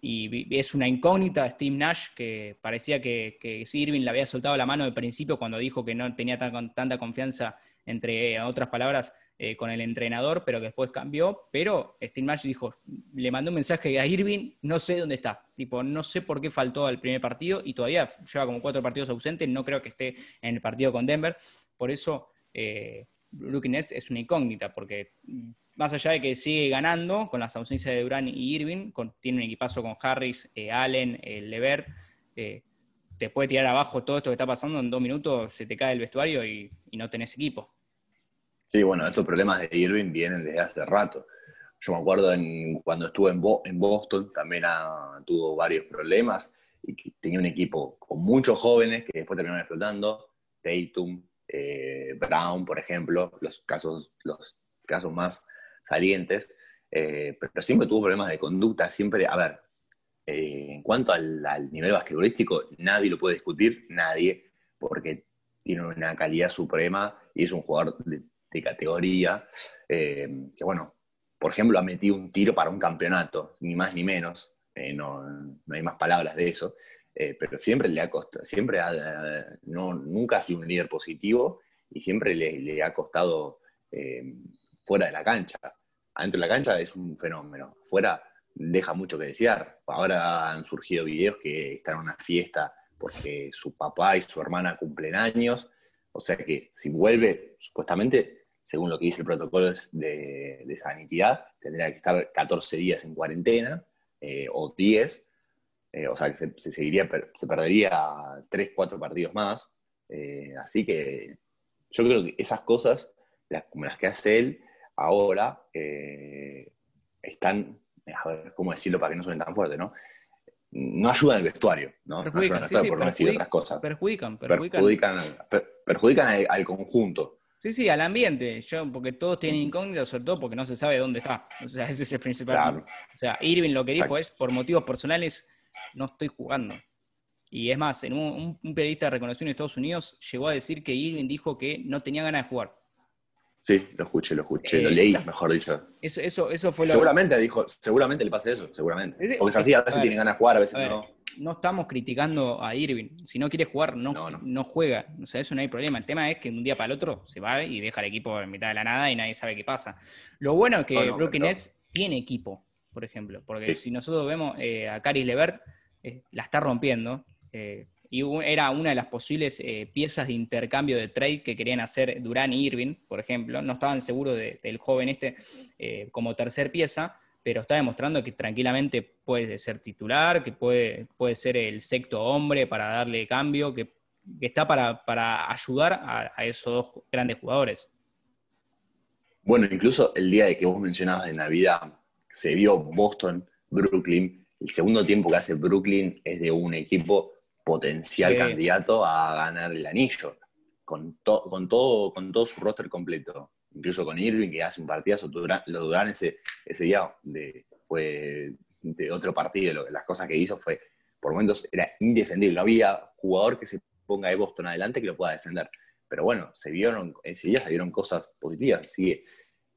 y es una incógnita Steve Nash que parecía que, Irving le había soltado la mano al principio cuando dijo que no tenía tanta confianza entre otras palabras, eh, con el entrenador, pero que después cambió. Pero Steve Nash dijo, le mandó un mensaje a Irving, no sé dónde está. Tipo, no sé por qué faltó al primer partido y todavía lleva como cuatro partidos ausentes, no creo que esté en el partido con Denver. Por eso, eh, Nets es una incógnita, porque más allá de que sigue ganando con las ausencias de Durán y Irving, tiene un equipazo con Harris, eh, Allen, Levert, eh, te puede tirar abajo todo esto que está pasando, en dos minutos se te cae el vestuario y no tenés equipo. Sí, bueno, estos problemas de Irving vienen desde hace rato. Yo me acuerdo en, cuando estuve en, en Boston, también tuvo varios problemas y tenía un equipo con muchos jóvenes que después terminaron explotando. Tatum, eh, Brown, por ejemplo, los casos, los casos más salientes. Eh, pero siempre tuvo problemas de conducta, siempre, a ver, eh, en cuanto al, nivel basquetbolístico, nadie lo puede discutir, nadie, porque tiene una calidad suprema y es un jugador de categoría, eh, que bueno, por ejemplo, ha metido un tiro para un campeonato, ni más ni menos, eh, no, hay más palabras de eso, pero siempre le ha costado, siempre ha, no, nunca ha sido un líder positivo y siempre le, ha costado fuera de la cancha. Adentro de la cancha es un fenómeno, fuera deja mucho que desear. Ahora han surgido videos que están en una fiesta porque su papá y su hermana cumplen años, o sea que si vuelve, supuestamente según lo que dice el protocolo de, sanidad, tendría que estar 14 días en cuarentena eh, o 10, eh, o sea que se, seguiría, se perdería 3, 4 partidos más. Eh, así que yo creo que esas cosas, como las que hace él, ahora están, a ver cómo decirlo para que no suenen tan fuerte, ¿no? No ayudan al vestuario, ¿no? Perjudican, no ayudan por no decir otras cosas. Perjudican, perjudican. Perjudican, al conjunto. Sí, sí, al ambiente, yo, porque todos tienen incógnitas, sobre todo porque no se sabe dónde está. O sea, ese es el principal. O sea, Irving lo que dijo es, por motivos personales, no estoy jugando. Y es más, en un, periodista reconocido en Estados Unidos llegó a decir que Irving dijo que no tenía ganas de jugar. Sí, lo escuché, lo escuché, lo eh, leí, mejor dicho. Eso, eso, eso fue lo Seguramente dijo, seguramente le pasa eso, seguramente. Porque es así, a veces tiene ganas de jugar, a veces no. No estamos criticando a Irving. Si no quiere jugar, no, no, juega. O sea, eso no hay problema. El tema es que de un día para el otro se va y deja el equipo en mitad de la nada y nadie sabe qué pasa. Lo bueno es que Brooklyn Nets tiene equipo, por ejemplo. Porque si nosotros vemos eh, a Caris Levert, eh, la está rompiendo. Eh, y era una de las posibles eh, piezas de intercambio de trade que querían hacer Durán y Irving, por ejemplo. No estaban seguros del joven este eh, como tercer pieza, pero está demostrando que tranquilamente puede ser titular, que puede, puede ser el sexto hombre para darle cambio, que, está para, ayudar a, esos dos grandes jugadores. Bueno, incluso el día de que vos mencionabas de Navidad, se vio Boston, Brooklyn. El segundo tiempo que hace Brooklyn es de un equipo potencial candidato a ganar el anillo, con, con, todo, con todo su roster completo. Incluso con Irving, que hace un partidazo, lo Durán ese, ese día de, fue de otro partido, las cosas que hizo fue, por momentos era indefendible, no había jugador que se ponga de Boston adelante que lo pueda defender. Pero bueno, se vieron, ese día se vieron cosas positivas, así que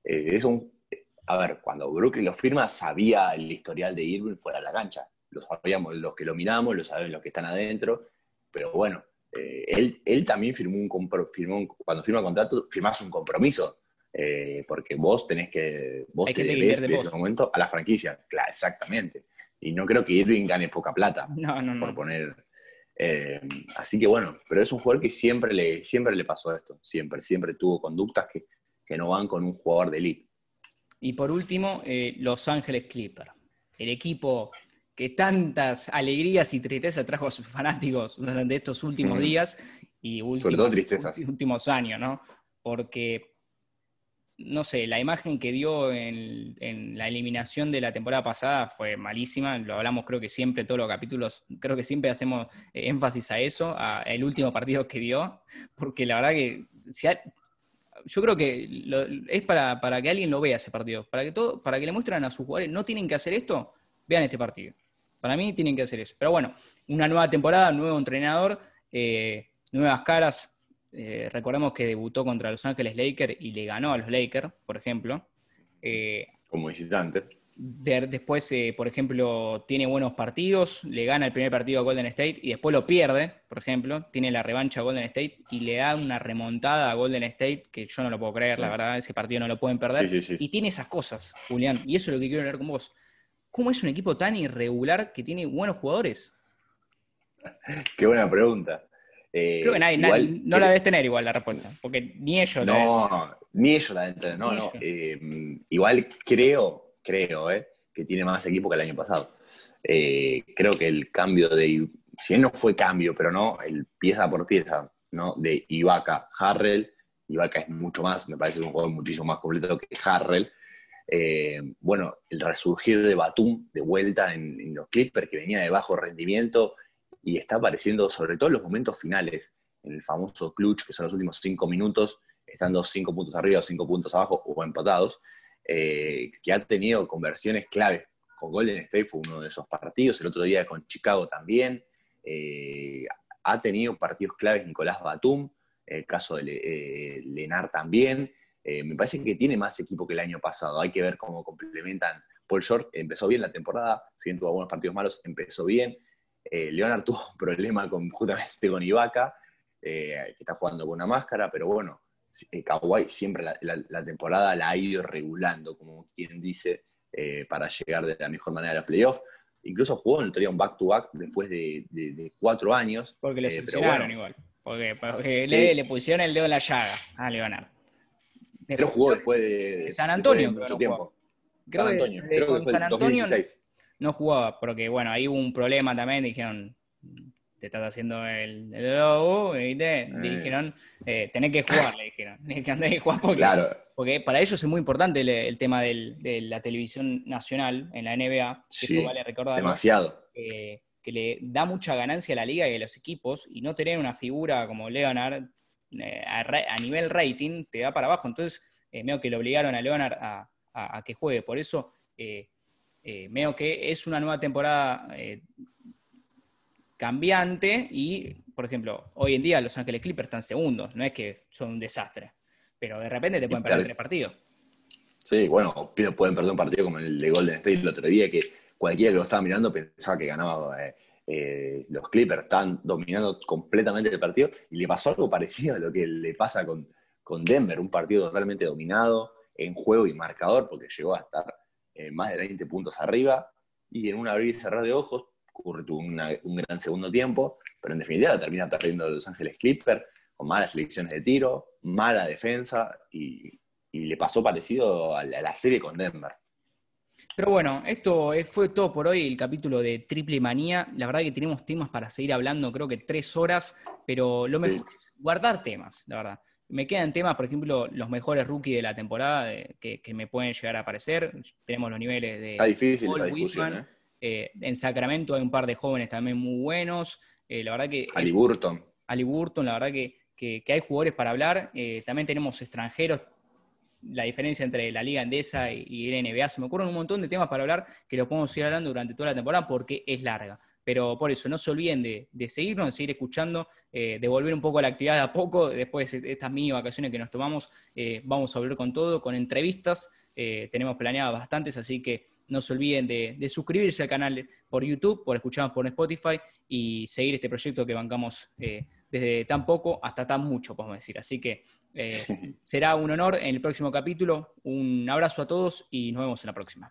eh, es un, a ver, cuando Brooklyn lo firma, sabía el historial de Irving fuera de la cancha lo sabíamos los que lo miramos, lo saben los que están adentro, pero bueno, eh, él, él, también firmó un, firmó cuando firma contrato, firmás un compromiso, eh, porque vos tenés que, vos te debes de ese momento a la franquicia, claro, exactamente. Y no creo que Irving gane poca plata, no, no, por poner... Eh, así que bueno, pero es un jugador que siempre le, siempre le pasó esto, siempre, siempre tuvo conductas que, que no van con un jugador de elite. Y por último, Los Ángeles Clippers. El equipo que tantas alegrías y tristezas trajo a sus fanáticos durante estos últimos días y últimos, últimos años, ¿no? Porque, no sé, la imagen que dio en, la eliminación de la temporada pasada fue malísima, lo hablamos creo que siempre, todos los capítulos, creo que siempre hacemos eh, énfasis a eso, a el último partido que dio, porque la verdad que yo creo que es para, para, que alguien lo vea ese partido, para que, todo, para que le muestren a sus jugadores, no tienen que hacer esto, vean este partido. Para mí tienen que hacer eso. Pero bueno, una nueva temporada, nuevo entrenador, eh, nuevas caras. Eh, recordemos que debutó contra Los Ángeles Lakers y le ganó a los Lakers, por ejemplo. Eh, Como visitante. después, por ejemplo, tiene buenos partidos, le gana el primer partido a Golden State y después lo pierde, por ejemplo, tiene la revancha a Golden State y le da una remontada a Golden State que yo no lo puedo creer, la verdad, ese partido no lo pueden perder. y tiene esas cosas, Julián, y eso es lo que quiero hablar con vos. ¿Cómo es un equipo tan irregular que tiene buenos jugadores? Qué buena pregunta. Eh, Creo que nadie, no la debes tener igual la respuesta, porque ni ellos No, ni ellos la deben tener, no, no. Eh, igual creo, creo, eh, que tiene más equipo que el año pasado. creo que el cambio de, si bien no fue cambio, pero no, el pieza por pieza, ¿no? De Ibaka, Harrell, Ibaka es mucho más, me parece un jugador muchísimo más completo que Harrell, eh, bueno, el resurgir de Batum de vuelta en, los Clippers, que venía de bajo rendimiento y está apareciendo sobre todo en los momentos finales, en el famoso clutch, que son los últimos cinco minutos, estando cinco puntos arriba o cinco puntos abajo o empatados, eh, que ha tenido conversiones claves. Con Golden State fue uno de esos partidos, el otro día con Chicago también. Eh, ha tenido partidos claves Nicolás Batum, el caso de Lenar también. Eh, me parece que tiene más equipo que el año pasado. Hay que ver cómo complementan. Paul Short empezó bien la temporada, si bien tuvo algunos partidos malos, empezó bien. Eh, Leonard tuvo un problema con, justamente con Ibaka, eh, que está jugando con una máscara, pero bueno, Kawhi siempre la, temporada la ha ido regulando, como quien dice, para llegar de la mejor manera a los playoffs. Incluso jugó en el un back-to-back después de, cuatro años. Porque le sancionaron igual. Porque, le, le, pusieron el dedo en la llaga a Leonard. Pero jugó después de, San Antonio. mucho tiempo. San Antonio. Creo que San Antonio no jugaba, porque bueno, ahí hubo un problema también, dijeron, te estás haciendo el, lobo, y te eh. dijeron, eh, tenés que jugar, le dijeron, tenés que jugar porque, porque para ellos es muy importante el, tema de la televisión nacional en la NBA, sí, vale recordar. Demasiado. que le da mucha ganancia a la liga y a los equipos, y no tener una figura como Leonard eh, a, nivel rating te da para abajo. Entonces, eh, que le obligaron a Leonard a, que juegue. Por eso, eh, veo que es una nueva temporada cambiante y, por ejemplo, hoy en día Los Ángeles Clippers están segundos, no es que son un desastre, pero de repente te pueden perder tres partidos. Sí, bueno, pueden perder un partido como el de Golden State el otro día, que cualquiera que lo estaba mirando pensaba que ganaba eh, eh, los Clippers, estaban dominando completamente el partido y le pasó algo parecido a lo que le pasa con, con Denver, un partido totalmente dominado en juego y marcador, porque llegó a estar eh, más de 20 puntos arriba y en un abrir y cerrar de ojos ocurre un gran segundo tiempo, pero en definitiva termina perdiendo Los Ángeles Clippers con malas selecciones de tiro, mala defensa y, le pasó parecido a la, serie con Denver. Pero bueno, esto fue todo por hoy, el capítulo de Triple Manía. La verdad que tenemos temas para seguir hablando, creo que tres horas, pero lo mejor es guardar temas, la verdad. Me quedan temas, por ejemplo, los mejores rookies de la temporada que, me pueden llegar a aparecer. Tenemos los niveles de. Está difícil esa discusión, ¿eh? Eh, en Sacramento hay un par de jóvenes también muy buenos. Eh, la verdad que. Ali Burton. Ali Burton, la verdad que, hay jugadores para hablar. también tenemos extranjeros. La diferencia entre la Liga Andesa y, el NBA. Se me ocurren un montón de temas para hablar que lo podemos ir hablando durante toda la temporada porque es larga. Pero por eso, no se olviden de, seguirnos, de seguir escuchando, eh, de volver un poco a la actividad de a poco. Después de estas mini vacaciones que nos tomamos, eh, vamos a volver con todo, con entrevistas. Eh, tenemos planeadas bastantes, así que no se olviden de, suscribirse al canal por YouTube, por escucharnos por Spotify y seguir este proyecto que bancamos desde tan poco hasta tan mucho, podemos decir. Así que será un honor en el próximo capítulo. Un abrazo a todos y nos vemos en la próxima.